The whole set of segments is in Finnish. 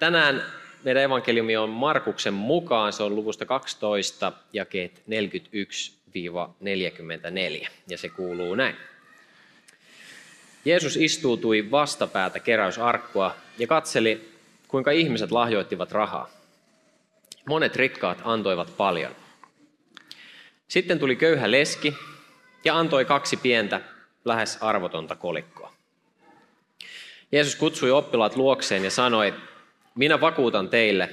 Tänään meidän evankeliumi on Markuksen mukaan, se on luvusta 12, jakeet 41-44, ja se kuuluu näin. Jeesus istuutui vastapäätä keräysarkkua ja katseli, kuinka ihmiset lahjoittivat rahaa. Monet rikkaat antoivat paljon. Sitten tuli köyhä leski ja antoi kaksi pientä, lähes arvotonta kolikkoa. Jeesus kutsui oppilaat luokseen ja sanoi, minä vakuutan teille,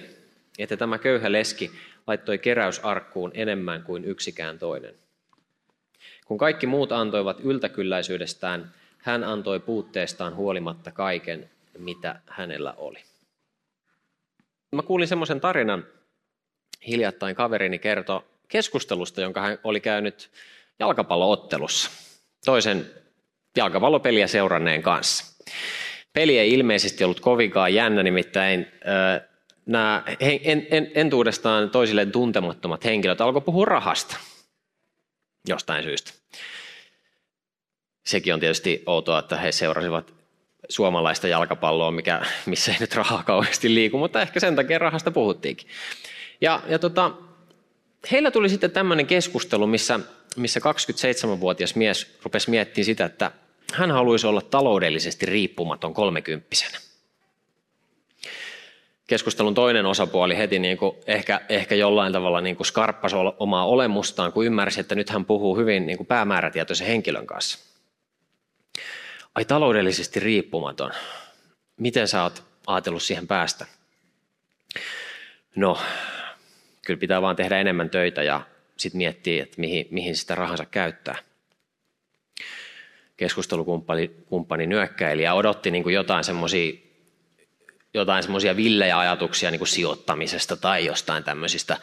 että tämä köyhä leski laittoi keräysarkkuun enemmän kuin yksikään toinen. Kun kaikki muut antoivat yltäkylläisyydestään, hän antoi puutteestaan huolimatta kaiken, mitä hänellä oli. Mä kuulin semmoisen tarinan, hiljattain kaverini kertoi keskustelusta, jonka hän oli käynyt jalkapalloottelussa toisen jalkapallopeliä seuranneen kanssa. Peli ei ilmeisesti ollut kovinkaan jännä, nimittäin nämä en, en, entuudestaan toisilleen tuntemattomat henkilöt alkoi puhua rahasta jostain syystä. Sekin on tietysti outoa, että he seurasivat suomalaista jalkapalloa, mikä, missä ei nyt rahaa kauheasti liiku, mutta ehkä sen takia rahasta puhuttiinkin. Ja, ja tota, heillä tuli sitten tämmöinen keskustelu, missä, missä 27-vuotias mies rupesi miettimään sitä, että hän haluaisi olla taloudellisesti riippumaton kolmekymppisenä. Keskustelun toinen osapuoli heti niin kuin ehkä, ehkä jollain tavalla niin kuin skarppasi omaa olemustaan, kun ymmärsi, että nyt hän puhuu hyvin niin kuin päämäärätietoisen henkilön kanssa. Ai taloudellisesti riippumaton. Miten sä oot ajatellut siihen päästä? No, kyllä pitää vaan tehdä enemmän töitä ja sitten miettiä, että mihin, mihin sitä rahansa käyttää keskustelukumppani kumppani nyökkäili ja odotti niin kuin jotain semmoisia jotain semmoisia villejä ajatuksia niin kuin sijoittamisesta tai jostain tämmöisistä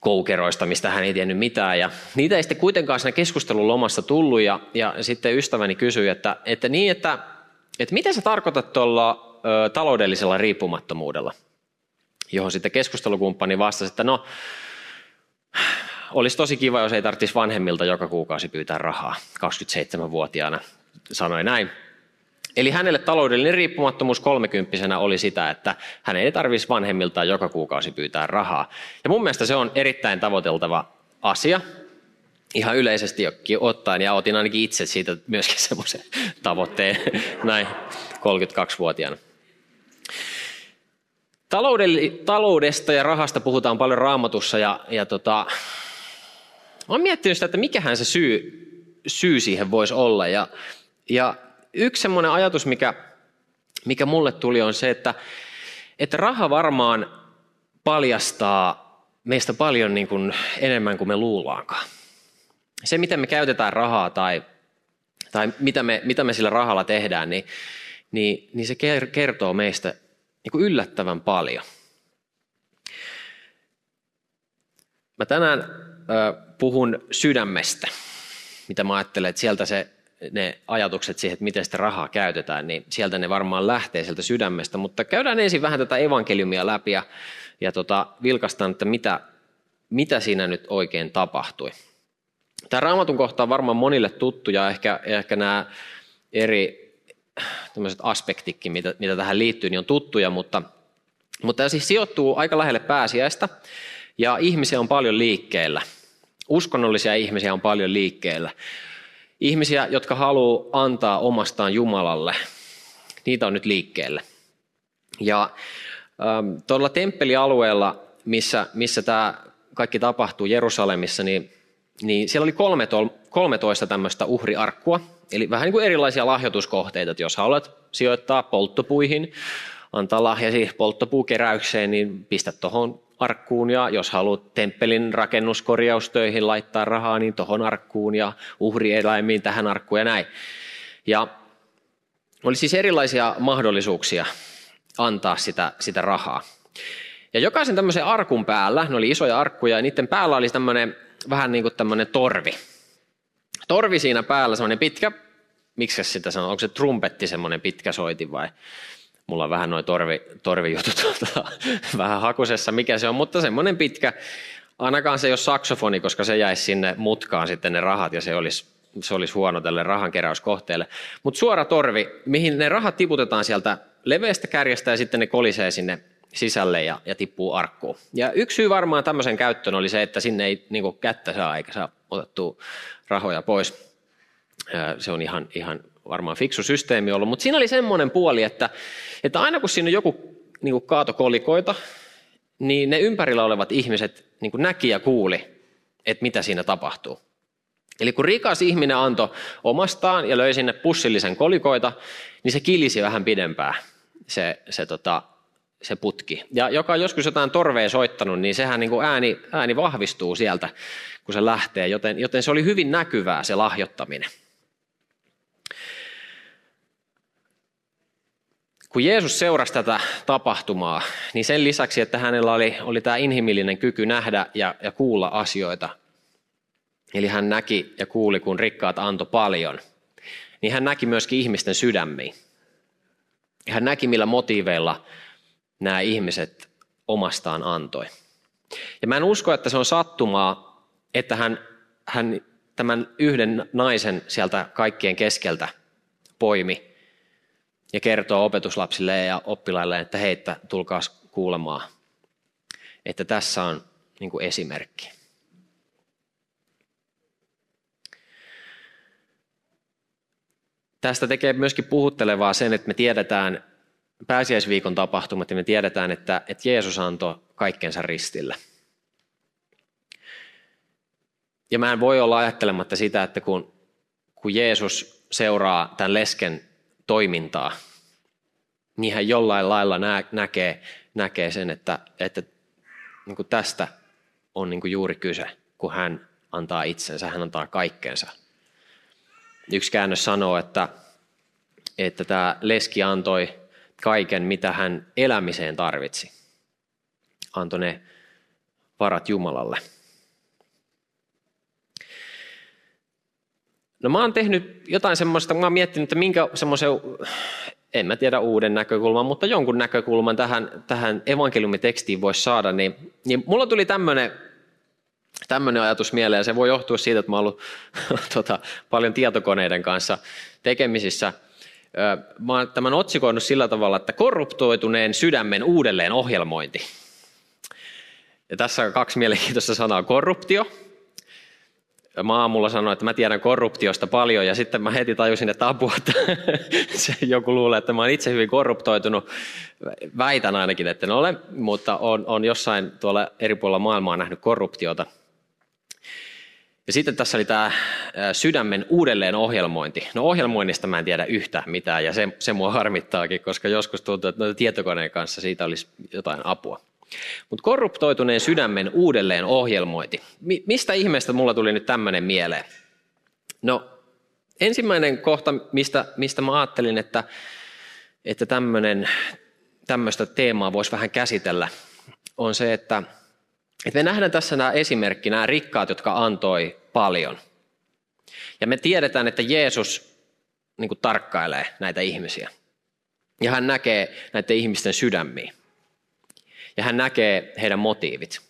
koukeroista, mistä hän ei tiennyt mitään. Ja niitä ei sitten kuitenkaan siinä keskustelun lomassa tullut ja, ja sitten ystäväni kysyi, että, että niin, että, että mitä sä tarkoitat tuolla ö, taloudellisella riippumattomuudella? Johon sitten keskustelukumppani vastasi, että no olisi tosi kiva, jos ei tarvitsisi vanhemmilta joka kuukausi pyytää rahaa. 27-vuotiaana sanoi näin. Eli hänelle taloudellinen riippumattomuus kolmekymppisenä oli sitä, että hän ei tarvitsisi vanhemmiltaan joka kuukausi pyytää rahaa. Ja mun mielestä se on erittäin tavoiteltava asia, ihan yleisesti ottaen, ja otin ainakin itse siitä myöskin semmoisen tavoitteen näin 32-vuotiaana. Taloudesta ja rahasta puhutaan paljon raamatussa, ja, ja tota, Mä oon miettinyt sitä, että mikähän se syy, syy siihen voisi olla. Ja, ja yksi semmoinen ajatus, mikä, mikä mulle tuli, on se, että, että raha varmaan paljastaa meistä paljon niin kuin enemmän kuin me luullaankaan. Se, miten me käytetään rahaa tai, tai mitä, me, mitä me sillä rahalla tehdään, niin, niin, niin se kertoo meistä niin kuin yllättävän paljon. Mä tänään puhun sydämestä, mitä mä ajattelen, että sieltä se, ne ajatukset siihen, että miten sitä rahaa käytetään, niin sieltä ne varmaan lähtee sieltä sydämestä. Mutta käydään ensin vähän tätä evankeliumia läpi ja, ja tota, vilkastaan, että mitä, mitä siinä nyt oikein tapahtui. Tämä raamatun kohta on varmaan monille tuttu ja ehkä, ehkä nämä eri aspektitkin, mitä, mitä tähän liittyy, niin on tuttuja, mutta, mutta tämä siis sijoittuu aika lähelle pääsiäistä ja ihmisiä on paljon liikkeellä – Uskonnollisia ihmisiä on paljon liikkeellä. Ihmisiä, jotka haluaa antaa omastaan Jumalalle, niitä on nyt liikkeellä. Ja ähm, tuolla temppelialueella, missä, missä tämä kaikki tapahtuu Jerusalemissa, niin, niin siellä oli 13 tämmöistä uhriarkkua, eli vähän niin kuin erilaisia lahjoituskohteita, että jos haluat sijoittaa polttopuihin, antaa lahjasi polttopuukeräykseen, niin pistä tuohon arkkuun ja jos haluat temppelin rakennuskorjaustöihin laittaa rahaa, niin tuohon arkkuun ja uhrieläimiin tähän arkkuun ja näin. Ja oli siis erilaisia mahdollisuuksia antaa sitä, sitä rahaa. Ja jokaisen tämmöisen arkun päällä, ne oli isoja arkkuja, ja niiden päällä oli tämmöinen vähän niin kuin tämmöinen torvi. Torvi siinä päällä, semmoinen pitkä, miksi sitä sanoo, onko se trumpetti semmoinen pitkä soitin vai? Mulla on vähän noin torvi, torvijutut tuota, vähän hakusessa, mikä se on, mutta semmoinen pitkä, ainakaan se ei ole saksofoni, koska se jäisi sinne mutkaan sitten ne rahat ja se olisi, se olisi huono tälle rahankeräyskohteelle. Mutta suora torvi, mihin ne rahat tiputetaan sieltä leveästä kärjestä ja sitten ne kolisee sinne sisälle ja, ja tippuu arkkuun. Ja yksi syy varmaan tämmöisen käyttöön oli se, että sinne ei niin kättä saa eikä saa otettua rahoja pois. Se on ihan, ihan varmaan fiksu systeemi ollut, mutta siinä oli semmoinen puoli, että, että aina kun siinä on joku niin kaatokolikoita, niin ne ympärillä olevat ihmiset niin näki ja kuuli, että mitä siinä tapahtuu. Eli kun rikas ihminen antoi omastaan ja löi sinne pussillisen kolikoita, niin se kilisi vähän pidempään se, se, tota, se putki. Ja joka on joskus jotain torvea soittanut, niin sehän niin kuin ääni, ääni vahvistuu sieltä, kun se lähtee. Joten, joten se oli hyvin näkyvää se lahjoittaminen. Kun Jeesus seurasi tätä tapahtumaa, niin sen lisäksi, että hänellä oli, oli tämä inhimillinen kyky nähdä ja, ja kuulla asioita, eli hän näki ja kuuli, kun rikkaat antoi paljon, niin hän näki myöskin ihmisten sydämiä. Hän näki, millä motiiveilla nämä ihmiset omastaan antoi. Ja mä en usko, että se on sattumaa, että hän, hän tämän yhden naisen sieltä kaikkien keskeltä poimi ja kertoo opetuslapsille ja oppilaille, että heitä tulkaa kuulemaan, että tässä on niin kuin esimerkki. Tästä tekee myöskin puhuttelevaa sen, että me tiedetään pääsiäisviikon tapahtumat ja me tiedetään, että, että Jeesus antoi kaikkensa ristillä. Ja mä en voi olla ajattelematta sitä, että kun, kun Jeesus seuraa tämän lesken toimintaa, niin hän jollain lailla nä, näkee, näkee sen, että, että niin kuin tästä on niin kuin juuri kyse, kun hän antaa itsensä, hän antaa kaikkensa. Yksi käännös sanoo, että, että tämä leski antoi kaiken, mitä hän elämiseen tarvitsi. Antoi ne varat Jumalalle. No mä oon tehnyt jotain semmoista, mä oon miettinyt, että minkä semmoisen, en mä tiedä uuden näkökulman, mutta jonkun näkökulman tähän, tähän evankeliumitekstiin voisi saada, niin, niin mulla tuli tämmöinen tämmöinen ajatus mieleen, ja se voi johtua siitä, että mä oon ollut tota, paljon tietokoneiden kanssa tekemisissä. Mä oon tämän otsikoinut sillä tavalla, että korruptoituneen sydämen uudelleen ohjelmointi. Ja tässä on kaksi mielenkiintoista sanaa, korruptio. Mä aamulla sanoin, että mä tiedän korruptiosta paljon ja sitten mä heti tajusin, että apua, että se joku luulee, että mä oon itse hyvin korruptoitunut. Väitän ainakin, että en ole, mutta on, on jossain tuolla eri puolilla maailmaa nähnyt korruptiota – ja sitten tässä oli tämä sydämen uudelleen ohjelmointi. No ohjelmoinnista mä en tiedä yhtään mitään ja se, se mua harmittaakin, koska joskus tuntuu, että tietokoneen kanssa siitä olisi jotain apua. Mutta korruptoituneen sydämen uudelleen ohjelmointi. Mi- mistä ihmeestä mulla tuli nyt tämmöinen mieleen? No ensimmäinen kohta, mistä, mistä mä ajattelin, että, että tämmöistä teemaa voisi vähän käsitellä, on se, että – että me nähdään tässä nämä esimerkki, nämä rikkaat, jotka antoi paljon. Ja me tiedetään, että Jeesus niin tarkkailee näitä ihmisiä. Ja hän näkee näiden ihmisten sydämiä. Ja hän näkee heidän motiivit.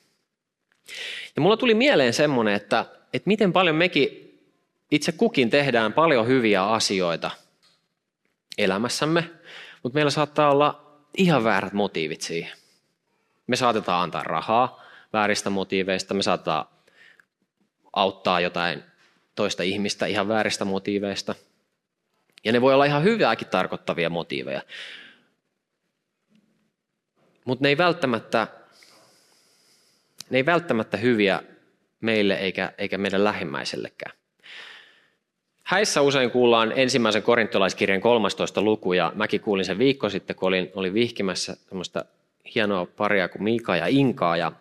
Ja mulla tuli mieleen semmoinen, että, että miten paljon mekin itse kukin tehdään paljon hyviä asioita elämässämme, mutta meillä saattaa olla ihan väärät motiivit siihen. Me saatetaan antaa rahaa, vääristä motiiveista, me saattaa auttaa jotain toista ihmistä ihan vääristä motiiveista. Ja ne voi olla ihan hyvääkin tarkoittavia motiiveja. Mutta ne ei välttämättä, ne ei välttämättä hyviä meille eikä, eikä meidän lähimmäisellekään. Häissä usein kuullaan ensimmäisen korintolaiskirjan 13 luku, ja mäkin kuulin sen viikko sitten, kun olin, olin vihkimässä semmoista hienoa paria kuin Miika ja Inkaa, ja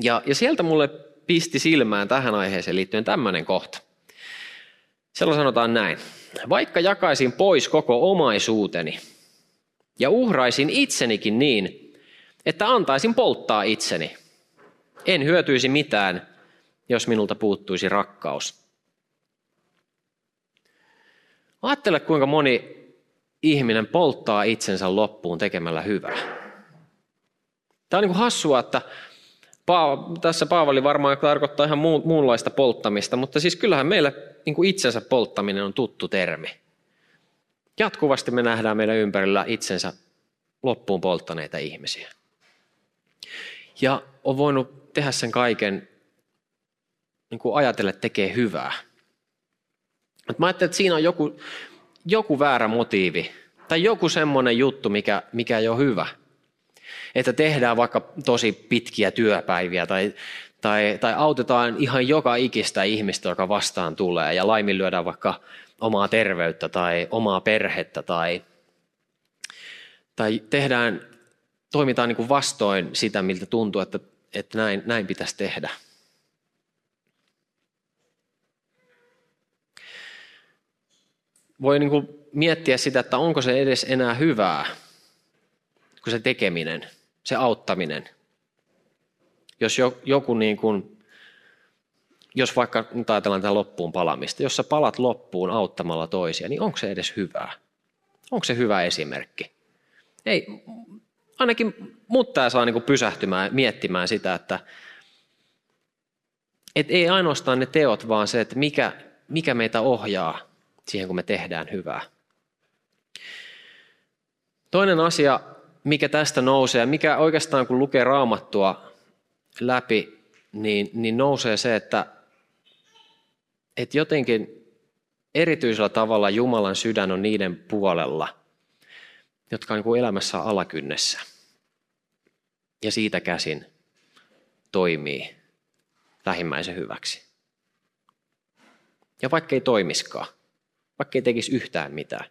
ja, ja sieltä mulle pisti silmään tähän aiheeseen liittyen tämmöinen kohta. Siellä sanotaan näin. Vaikka jakaisin pois koko omaisuuteni ja uhraisin itsenikin niin, että antaisin polttaa itseni. En hyötyisi mitään, jos minulta puuttuisi rakkaus. Ajattele, kuinka moni ihminen polttaa itsensä loppuun tekemällä hyvää. Tämä on niin kuin hassua, että tässä Paavali varmaan tarkoittaa ihan muunlaista polttamista, mutta siis kyllähän meillä niin kuin itsensä polttaminen on tuttu termi. Jatkuvasti me nähdään meidän ympärillä itsensä loppuun polttaneita ihmisiä. Ja on voinut tehdä sen kaiken niin kuin ajatella, että tekee hyvää. Mutta mä ajattelen, että siinä on joku, joku väärä motiivi tai joku semmoinen juttu, mikä, mikä ei ole hyvä. Että tehdään vaikka tosi pitkiä työpäiviä tai, tai, tai autetaan ihan joka ikistä ihmistä, joka vastaan tulee ja laiminlyödään vaikka omaa terveyttä tai omaa perhettä tai, tai tehdään, toimitaan niin kuin vastoin sitä, miltä tuntuu, että, että näin, näin pitäisi tehdä. Voi niin kuin miettiä sitä, että onko se edes enää hyvää, kun se tekeminen, se auttaminen. Jos joku niin kuin jos vaikka nyt ajatellaan tätä loppuun palamista, jos sä palat loppuun auttamalla toisia, niin onko se edes hyvää? Onko se hyvä esimerkki? Ei, ainakin mut tämä saa niinku pysähtymään miettimään sitä, että et ei ainoastaan ne teot, vaan se, että mikä, mikä meitä ohjaa siihen, kun me tehdään hyvää. Toinen asia, mikä tästä nousee, ja mikä oikeastaan kun lukee raamattua läpi, niin, niin nousee se, että että jotenkin erityisellä tavalla Jumalan sydän on niiden puolella, jotka on niin kuin elämässä alakynnessä. Ja siitä käsin toimii lähimmäisen hyväksi. Ja vaikka ei toimiskaan, vaikka ei tekisi yhtään mitään.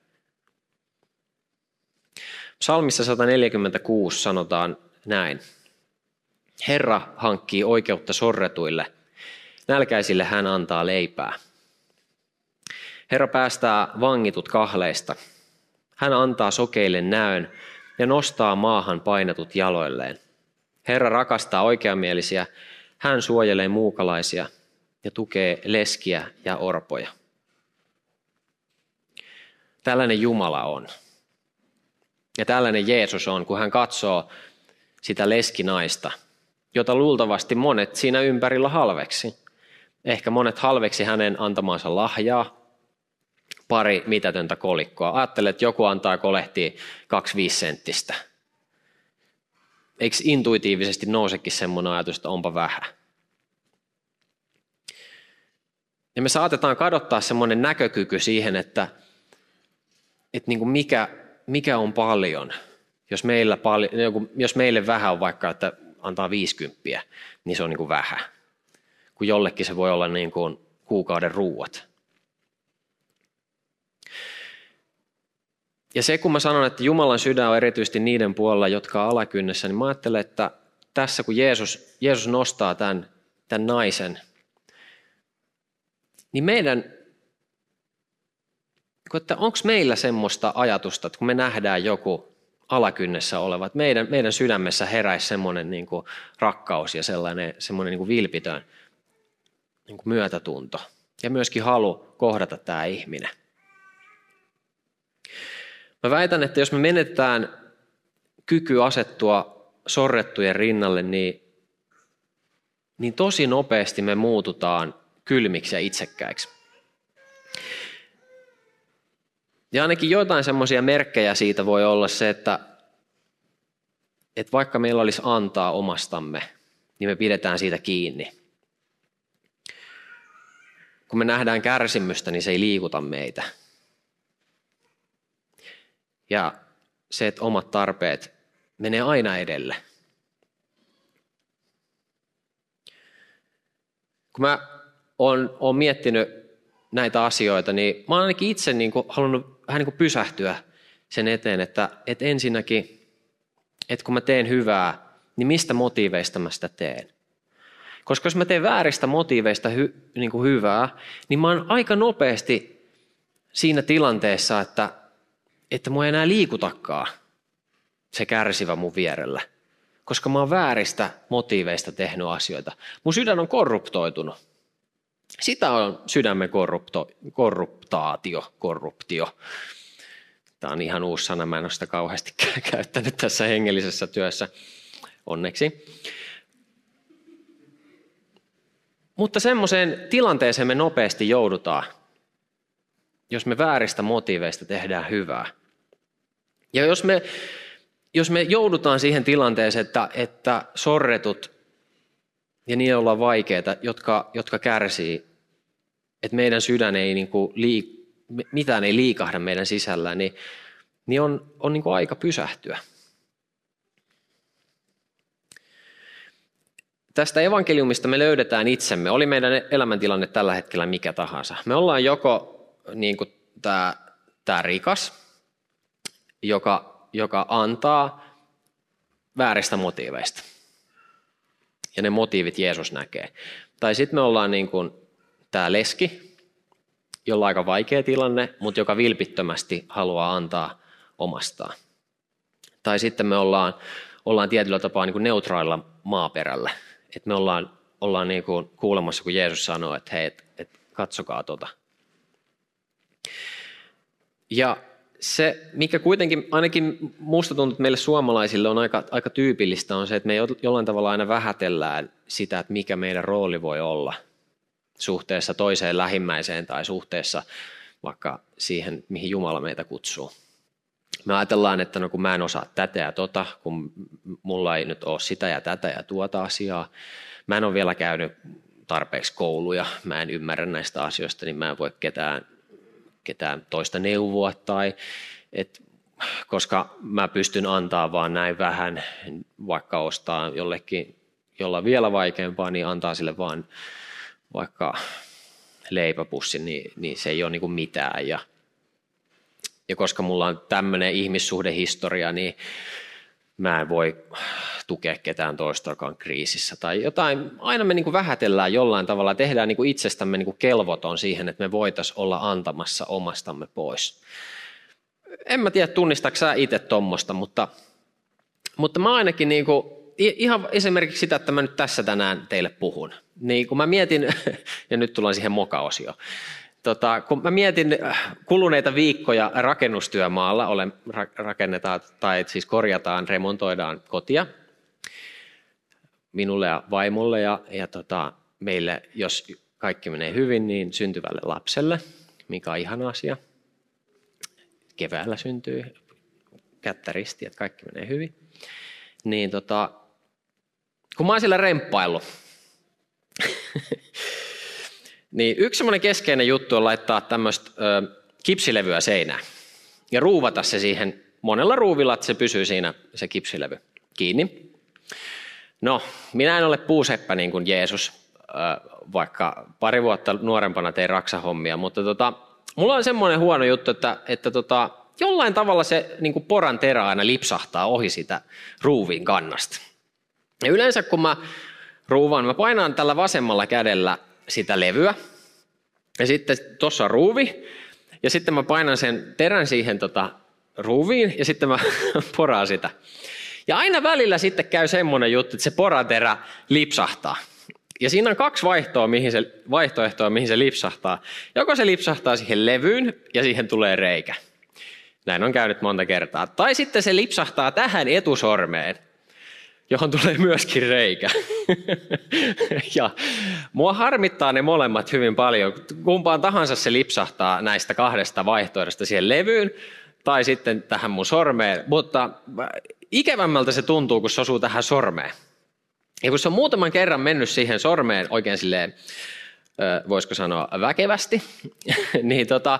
Psalmissa 146 sanotaan näin. Herra hankkii oikeutta sorretuille – Nälkäisille hän antaa leipää. Herra päästää vangitut kahleista. Hän antaa sokeille näön ja nostaa maahan painetut jaloilleen. Herra rakastaa oikeamielisiä, hän suojelee muukalaisia ja tukee leskiä ja orpoja. Tällainen Jumala on. Ja tällainen Jeesus on, kun hän katsoo sitä leskinaista, jota luultavasti monet siinä ympärillä halveksi. Ehkä monet halveksi hänen antamaansa lahjaa, pari mitätöntä kolikkoa. Ajattele, että joku antaa kolehtiin 25 senttistä. Eikö intuitiivisesti nousekin semmoinen ajatus, että onpa vähän? Ja me saatetaan kadottaa semmoinen näkökyky siihen, että, että niin kuin mikä, mikä on paljon. Jos, meillä paljon. jos meille vähän on vaikka, että antaa 50, niin se on niin kuin vähän kun jollekin se voi olla niin kuin kuukauden ruuat. Ja se, kun mä sanon, että Jumalan sydän on erityisesti niiden puolella, jotka on alakynnessä, niin mä ajattelen, että tässä kun Jeesus, Jeesus nostaa tämän, tämän naisen, niin meidän, että onko meillä semmoista ajatusta, että kun me nähdään joku alakynnessä oleva, että meidän, meidän sydämessä heräisi semmoinen niin kuin rakkaus ja sellainen semmoinen niin kuin vilpitön niin kuin myötätunto ja myöskin halu kohdata tämä ihminen. Mä väitän, että jos me menetetään kyky asettua sorrettujen rinnalle, niin, niin tosi nopeasti me muututaan kylmiksi ja itsekkäiksi. Ja ainakin jotain semmoisia merkkejä siitä voi olla se, että, että vaikka meillä olisi antaa omastamme, niin me pidetään siitä kiinni kun me nähdään kärsimystä, niin se ei liikuta meitä. Ja se, että omat tarpeet menee aina edelle. Kun mä oon, oon miettinyt näitä asioita, niin mä oon ainakin itse niin kuin halunnut vähän niin kuin pysähtyä sen eteen, että, että ensinnäkin, että kun mä teen hyvää, niin mistä motiiveista mä sitä teen? Koska jos mä teen vääristä motiiveista hy, niin kuin hyvää, niin mä oon aika nopeasti siinä tilanteessa, että, että mua ei enää liikutakaan se kärsivä mun vierellä. Koska mä oon vääristä motiiveista tehnyt asioita. Mun sydän on korruptoitunut. Sitä on sydämen korrupto, korruptaatio, korruptio. Tämä on ihan uusi sana, mä en ole sitä kauheasti käyttänyt tässä hengellisessä työssä, onneksi. Mutta semmoiseen tilanteeseen me nopeasti joudutaan, jos me vääristä motiiveista tehdään hyvää. Ja jos me, jos me joudutaan siihen tilanteeseen, että, että sorretut ja niillä ollaan vaikeita, jotka, jotka kärsii, että meidän sydän ei niin kuin liik, mitään ei liikahda meidän sisällä, niin, niin on, on niin kuin aika pysähtyä. Tästä evankeliumista me löydetään itsemme, oli meidän elämäntilanne tällä hetkellä mikä tahansa. Me ollaan joko niin tämä rikas, joka, joka antaa vääristä motiiveista. Ja ne motiivit Jeesus näkee. Tai sitten me ollaan niin kuin tämä leski, jolla on aika vaikea tilanne, mutta joka vilpittömästi haluaa antaa omastaan. Tai sitten me ollaan, ollaan tietyllä tapaa niin kuin neutraalilla maaperällä. Et me ollaan, ollaan niin kuin kuulemassa, kun Jeesus sanoo, että hei, et, et katsokaa tota. Ja se, mikä kuitenkin ainakin musta tuntuu, että meille suomalaisille on aika, aika tyypillistä, on se, että me jollain tavalla aina vähätellään sitä, että mikä meidän rooli voi olla suhteessa toiseen lähimmäiseen tai suhteessa vaikka siihen, mihin Jumala meitä kutsuu. Me ajatellaan, että no kun mä en osaa tätä ja tota, kun mulla ei nyt ole sitä ja tätä ja tuota asiaa, mä en ole vielä käynyt tarpeeksi kouluja, mä en ymmärrä näistä asioista, niin mä en voi ketään ketään toista neuvoa tai et, koska mä pystyn antaa vaan näin vähän, vaikka ostaa jollekin, jolla vielä vaikeampaa, niin antaa sille vaan vaikka leipäpussi, niin, niin se ei ole niin kuin mitään. Ja, ja koska mulla on tämmöinen ihmissuhdehistoria, niin mä en voi tukea ketään toistakaan kriisissä tai jotain. Aina me niin kuin vähätellään jollain tavalla, tehdään niin kuin itsestämme niin kuin kelvoton siihen, että me voitaisiin olla antamassa omastamme pois. En mä tiedä, tunnistaako sä itse tuommoista, mutta, mutta mä ainakin niin kuin, ihan esimerkiksi sitä, että mä nyt tässä tänään teille puhun. Niin kun mä mietin, ja nyt tullaan siihen moka-osioon, Tota, kun mä mietin äh, kuluneita viikkoja rakennustyömaalla, olen, rakennetaan tai siis korjataan, remontoidaan kotia minulle ja vaimolle ja, ja tota, meille, jos kaikki menee hyvin, niin syntyvälle lapselle, mikä on ihana asia. Keväällä syntyy kättä risti, että kaikki menee hyvin. Niin tota, kun mä oon siellä remppaillut, Niin yksi semmoinen keskeinen juttu on laittaa tämmöistä kipsilevyä seinään ja ruuvata se siihen monella ruuvilla, että se pysyy siinä se kipsilevy kiinni. No, minä en ole puuseppä niin kuin Jeesus, vaikka pari vuotta nuorempana tein raksahommia, mutta tota, mulla on semmoinen huono juttu, että, että tota, jollain tavalla se niin kuin poran terä aina lipsahtaa ohi sitä ruuvin kannasta. Ja yleensä kun mä ruuvan, mä painan tällä vasemmalla kädellä sitä levyä. Ja sitten tuossa on ruuvi. Ja sitten mä painan sen terän siihen tota, ruuviin ja sitten mä poraan sitä. Ja aina välillä sitten käy semmoinen juttu, että se poraterä lipsahtaa. Ja siinä on kaksi vaihtoa, mihin se, vaihtoehtoa, mihin se lipsahtaa. Joko se lipsahtaa siihen levyyn ja siihen tulee reikä. Näin on käynyt monta kertaa. Tai sitten se lipsahtaa tähän etusormeen johon tulee myöskin reikä. ja mua harmittaa ne molemmat hyvin paljon. Kumpaan tahansa se lipsahtaa näistä kahdesta vaihtoehdosta siihen levyyn tai sitten tähän mun sormeen, mutta ikävämmältä se tuntuu, kun se osuu tähän sormeen. Ja kun se on muutaman kerran mennyt siihen sormeen oikein silleen, voisiko sanoa väkevästi, niin, tota,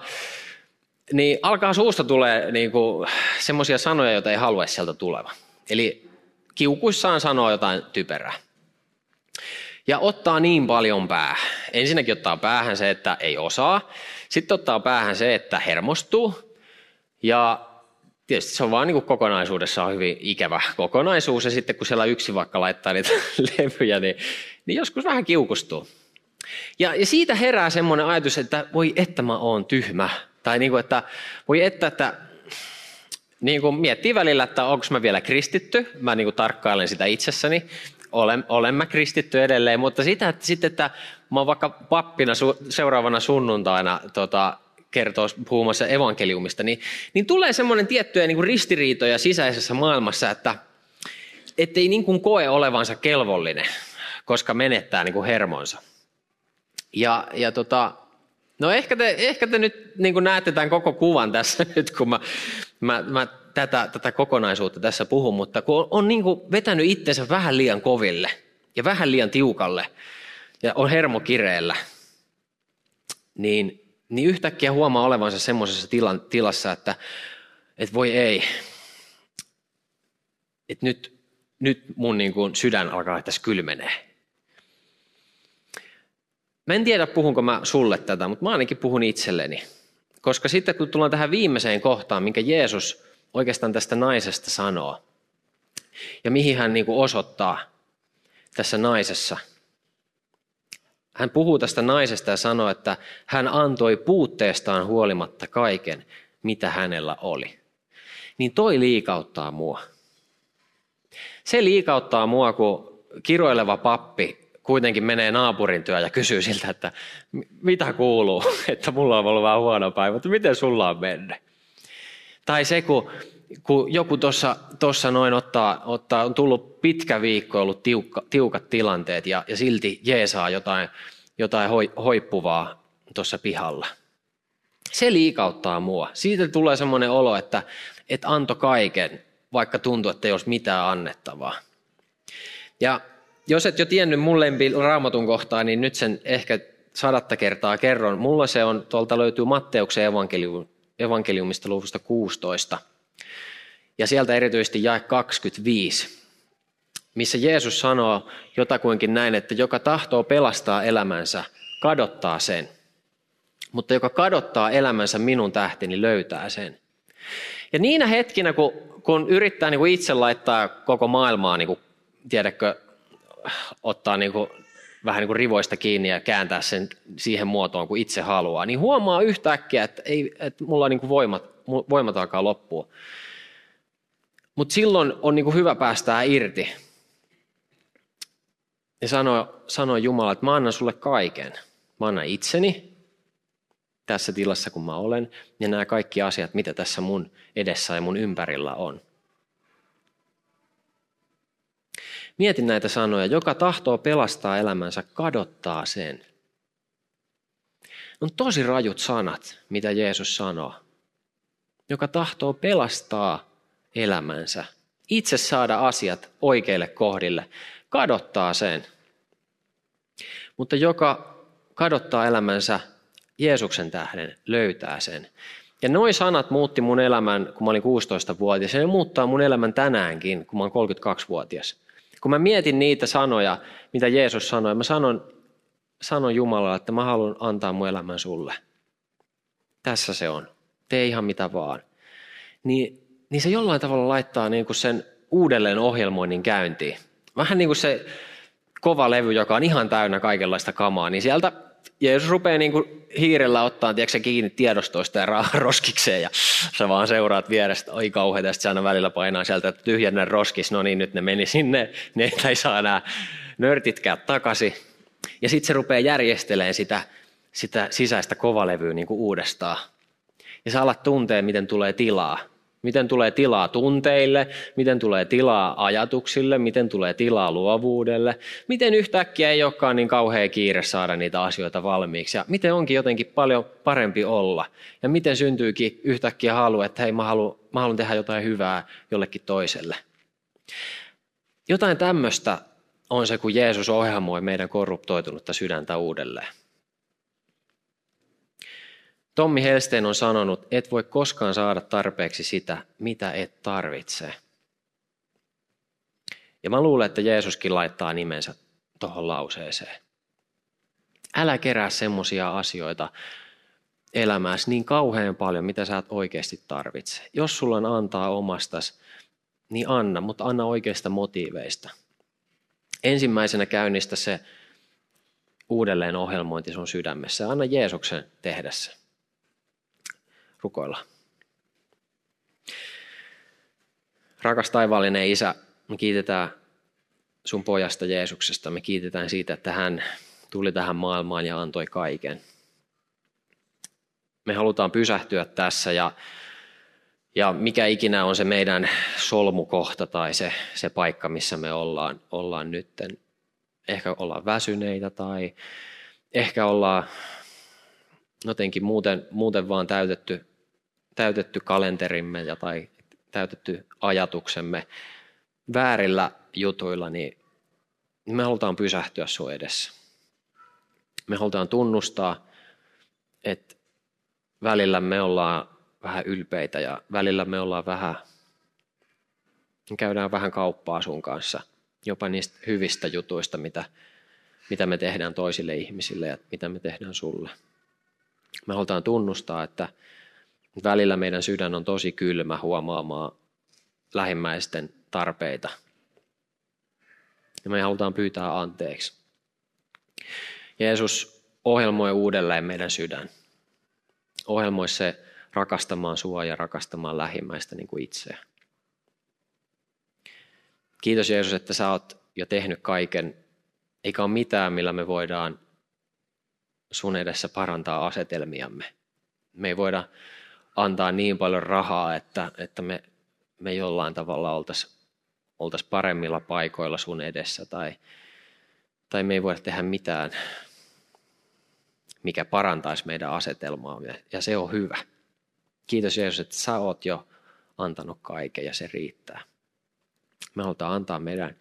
niin alkaa suusta tulee niinku semmoisia sanoja, joita ei halua sieltä tuleva. Eli kiukuissaan sanoo jotain typerää. Ja ottaa niin paljon päähän. Ensinnäkin ottaa päähän se, että ei osaa. Sitten ottaa päähän se, että hermostuu. Ja tietysti se on vaan niin kokonaisuudessaan hyvin ikävä kokonaisuus. Ja sitten kun siellä yksi vaikka laittaa niitä levyjä, niin, niin joskus vähän kiukustuu. Ja, ja siitä herää semmoinen ajatus, että voi että mä oon tyhmä. Tai niin kuin, että voi että, että niin kuin miettii välillä, että onko mä vielä kristitty. Mä niin kuin tarkkailen sitä itsessäni. Olen, olen mä kristitty edelleen, mutta sitä, että, sitten, että mä oon vaikka pappina su, seuraavana sunnuntaina tota, kertoo puhumassa evankeliumista, niin, niin tulee semmoinen tiettyjä niin kuin ristiriitoja sisäisessä maailmassa, että ei niin kuin koe olevansa kelvollinen, koska menettää niin kuin hermonsa. Ja, ja tota, no ehkä te, ehkä te nyt niin näette tämän koko kuvan tässä nyt, kun mä, mä, mä tätä, tätä kokonaisuutta tässä puhun, mutta kun on, on niin vetänyt itsensä vähän liian koville ja vähän liian tiukalle ja on hermokireellä, niin niin yhtäkkiä huomaa olevansa semmoisessa tilassa, että, että voi ei, että nyt, nyt mun niin kuin sydän alkaa tässä kylmenee. Mä en tiedä, puhunko mä sulle tätä, mutta mä ainakin puhun itselleni. Koska sitten kun tullaan tähän viimeiseen kohtaan, minkä Jeesus oikeastaan tästä naisesta sanoo, ja mihin hän niin osoittaa tässä naisessa – hän puhuu tästä naisesta ja sanoo, että hän antoi puutteestaan huolimatta kaiken, mitä hänellä oli. Niin toi liikauttaa mua. Se liikauttaa mua, kun kiroileva pappi kuitenkin menee naapurin työ ja kysyy siltä, että mitä kuuluu, että mulla on ollut vähän huono päivä, mutta miten sulla on mennyt? Tai se, kun, kun joku tuossa noin ottaa, ottaa, on tullut pitkä viikko, ollut tiukka, tiukat tilanteet ja, ja silti jeesaa jotain jotain hoippuvaa tuossa pihalla. Se liikauttaa mua. Siitä tulee semmoinen olo, että, että anto kaiken, vaikka tuntuu, että ei olisi mitään annettavaa. Ja jos et jo tiennyt mun lempi raamatun kohtaa, niin nyt sen ehkä sadatta kertaa kerron. Mulla se on, tuolta löytyy Matteuksen evankelium, evankeliumista luvusta 16. Ja sieltä erityisesti jae 25 missä Jeesus sanoo jotakuinkin näin, että joka tahtoo pelastaa elämänsä, kadottaa sen. Mutta joka kadottaa elämänsä minun tähteni, löytää sen. Ja niinä hetkinä, kun, kun yrittää niin kuin itse laittaa koko maailmaa, niin kuin, tiedätkö, ottaa niin kuin, vähän niin kuin rivoista kiinni ja kääntää sen siihen muotoon, kuin itse haluaa, niin huomaa yhtäkkiä, että, ei, että mulla niin kuin voimat, voimat alkaa loppua. Mutta silloin on niin kuin hyvä päästää irti ja sanoi, sanoi Jumala, että mä annan sulle kaiken. Mä annan itseni tässä tilassa, kun mä olen, ja nämä kaikki asiat, mitä tässä mun edessä ja mun ympärillä on. Mietin näitä sanoja. Joka tahtoo pelastaa elämänsä, kadottaa sen. On tosi rajut sanat, mitä Jeesus sanoo. Joka tahtoo pelastaa elämänsä, itse saada asiat oikeille kohdille, kadottaa sen. Mutta joka kadottaa elämänsä Jeesuksen tähden, löytää sen. Ja noin sanat muutti mun elämän, kun mä olin 16-vuotias, ja ne muuttaa mun elämän tänäänkin, kun mä oon 32-vuotias. Kun mä mietin niitä sanoja, mitä Jeesus sanoi, mä sanon, sanon Jumalalle, että mä haluan antaa mun elämän sulle. Tässä se on. Tee ihan mitä vaan. Niin, niin se jollain tavalla laittaa niin kuin sen uudelleen ohjelmoinnin käyntiin vähän niin kuin se kova levy, joka on ihan täynnä kaikenlaista kamaa, niin sieltä Jeesus rupeaa niin kuin hiirellä ottaa tiedätkö, kiinni tiedostoista ja roskikseen ja sä vaan seuraat vierestä, oi kauheita, ja sitten aina välillä painaa sieltä, että tyhjennä roskis, no niin nyt ne meni sinne, ne ei saa nämä nörtitkää takaisin. Ja sitten se rupeaa järjestelemään sitä, sitä sisäistä kovalevyä niin kuin uudestaan. Ja sä alat tuntea, miten tulee tilaa. Miten tulee tilaa tunteille, miten tulee tilaa ajatuksille, miten tulee tilaa luovuudelle, miten yhtäkkiä ei olekaan niin kauhea kiire saada niitä asioita valmiiksi ja miten onkin jotenkin paljon parempi olla ja miten syntyykin yhtäkkiä halu, että hei mä haluan, mä haluan tehdä jotain hyvää jollekin toiselle. Jotain tämmöistä on se, kun Jeesus ohjelmoi meidän korruptoitunutta sydäntä uudelleen. Tommi Helstein on sanonut, et voi koskaan saada tarpeeksi sitä, mitä et tarvitse. Ja mä luulen, että Jeesuskin laittaa nimensä tuohon lauseeseen. Älä kerää semmoisia asioita elämääsi niin kauhean paljon, mitä sä et oikeasti tarvitse. Jos sulla on antaa omastas, niin anna, mutta anna oikeista motiiveista. Ensimmäisenä käynnistä se uudelleen ohjelmointi sun sydämessä. Anna Jeesuksen tehdä se rukoilla. Rakas taivaallinen Isä, me kiitetään sun pojasta Jeesuksesta. Me kiitetään siitä, että hän tuli tähän maailmaan ja antoi kaiken. Me halutaan pysähtyä tässä ja, ja mikä ikinä on se meidän solmukohta tai se, se paikka, missä me ollaan, ollaan nytten. Ehkä ollaan väsyneitä tai ehkä ollaan jotenkin muuten, muuten vaan täytetty, täytetty kalenterimme ja tai täytetty ajatuksemme väärillä jutuilla, niin me halutaan pysähtyä sun edessä. Me halutaan tunnustaa, että välillä me ollaan vähän ylpeitä ja välillä me ollaan vähän, me käydään vähän kauppaa sun kanssa, jopa niistä hyvistä jutuista, mitä, mitä me tehdään toisille ihmisille ja mitä me tehdään sulle. Me halutaan tunnustaa, että välillä meidän sydän on tosi kylmä huomaamaan lähimmäisten tarpeita. Ja me halutaan pyytää anteeksi. Jeesus ohjelmoi uudelleen meidän sydän. Ohjelmoi se rakastamaan sua ja rakastamaan lähimmäistä niin kuin itseä. Kiitos Jeesus, että sä oot jo tehnyt kaiken, eikä ole mitään, millä me voidaan sun edessä parantaa asetelmiamme. Me ei voida antaa niin paljon rahaa, että, että me, me jollain tavalla oltaisiin oltais paremmilla paikoilla sun edessä tai, tai me ei voida tehdä mitään, mikä parantaisi meidän asetelmaamme ja se on hyvä. Kiitos Jeesus, että sä oot jo antanut kaiken ja se riittää. Me halutaan antaa meidän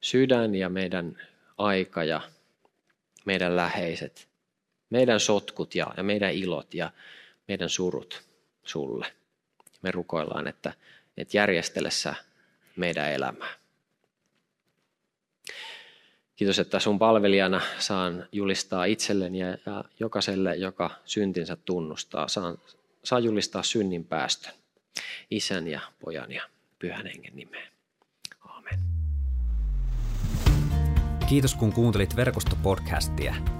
sydän ja meidän aika ja meidän läheiset, meidän sotkut ja, ja meidän ilot ja meidän surut sulle. Me rukoillaan, että, että järjestele sä meidän elämää. Kiitos, että sun palvelijana saan julistaa itselleni ja, jokaiselle, joka syntinsä tunnustaa, saan, saa julistaa synnin päästön. Isän ja pojan ja pyhän hengen nimeen. Aamen. Kiitos kun kuuntelit verkostopodcastia.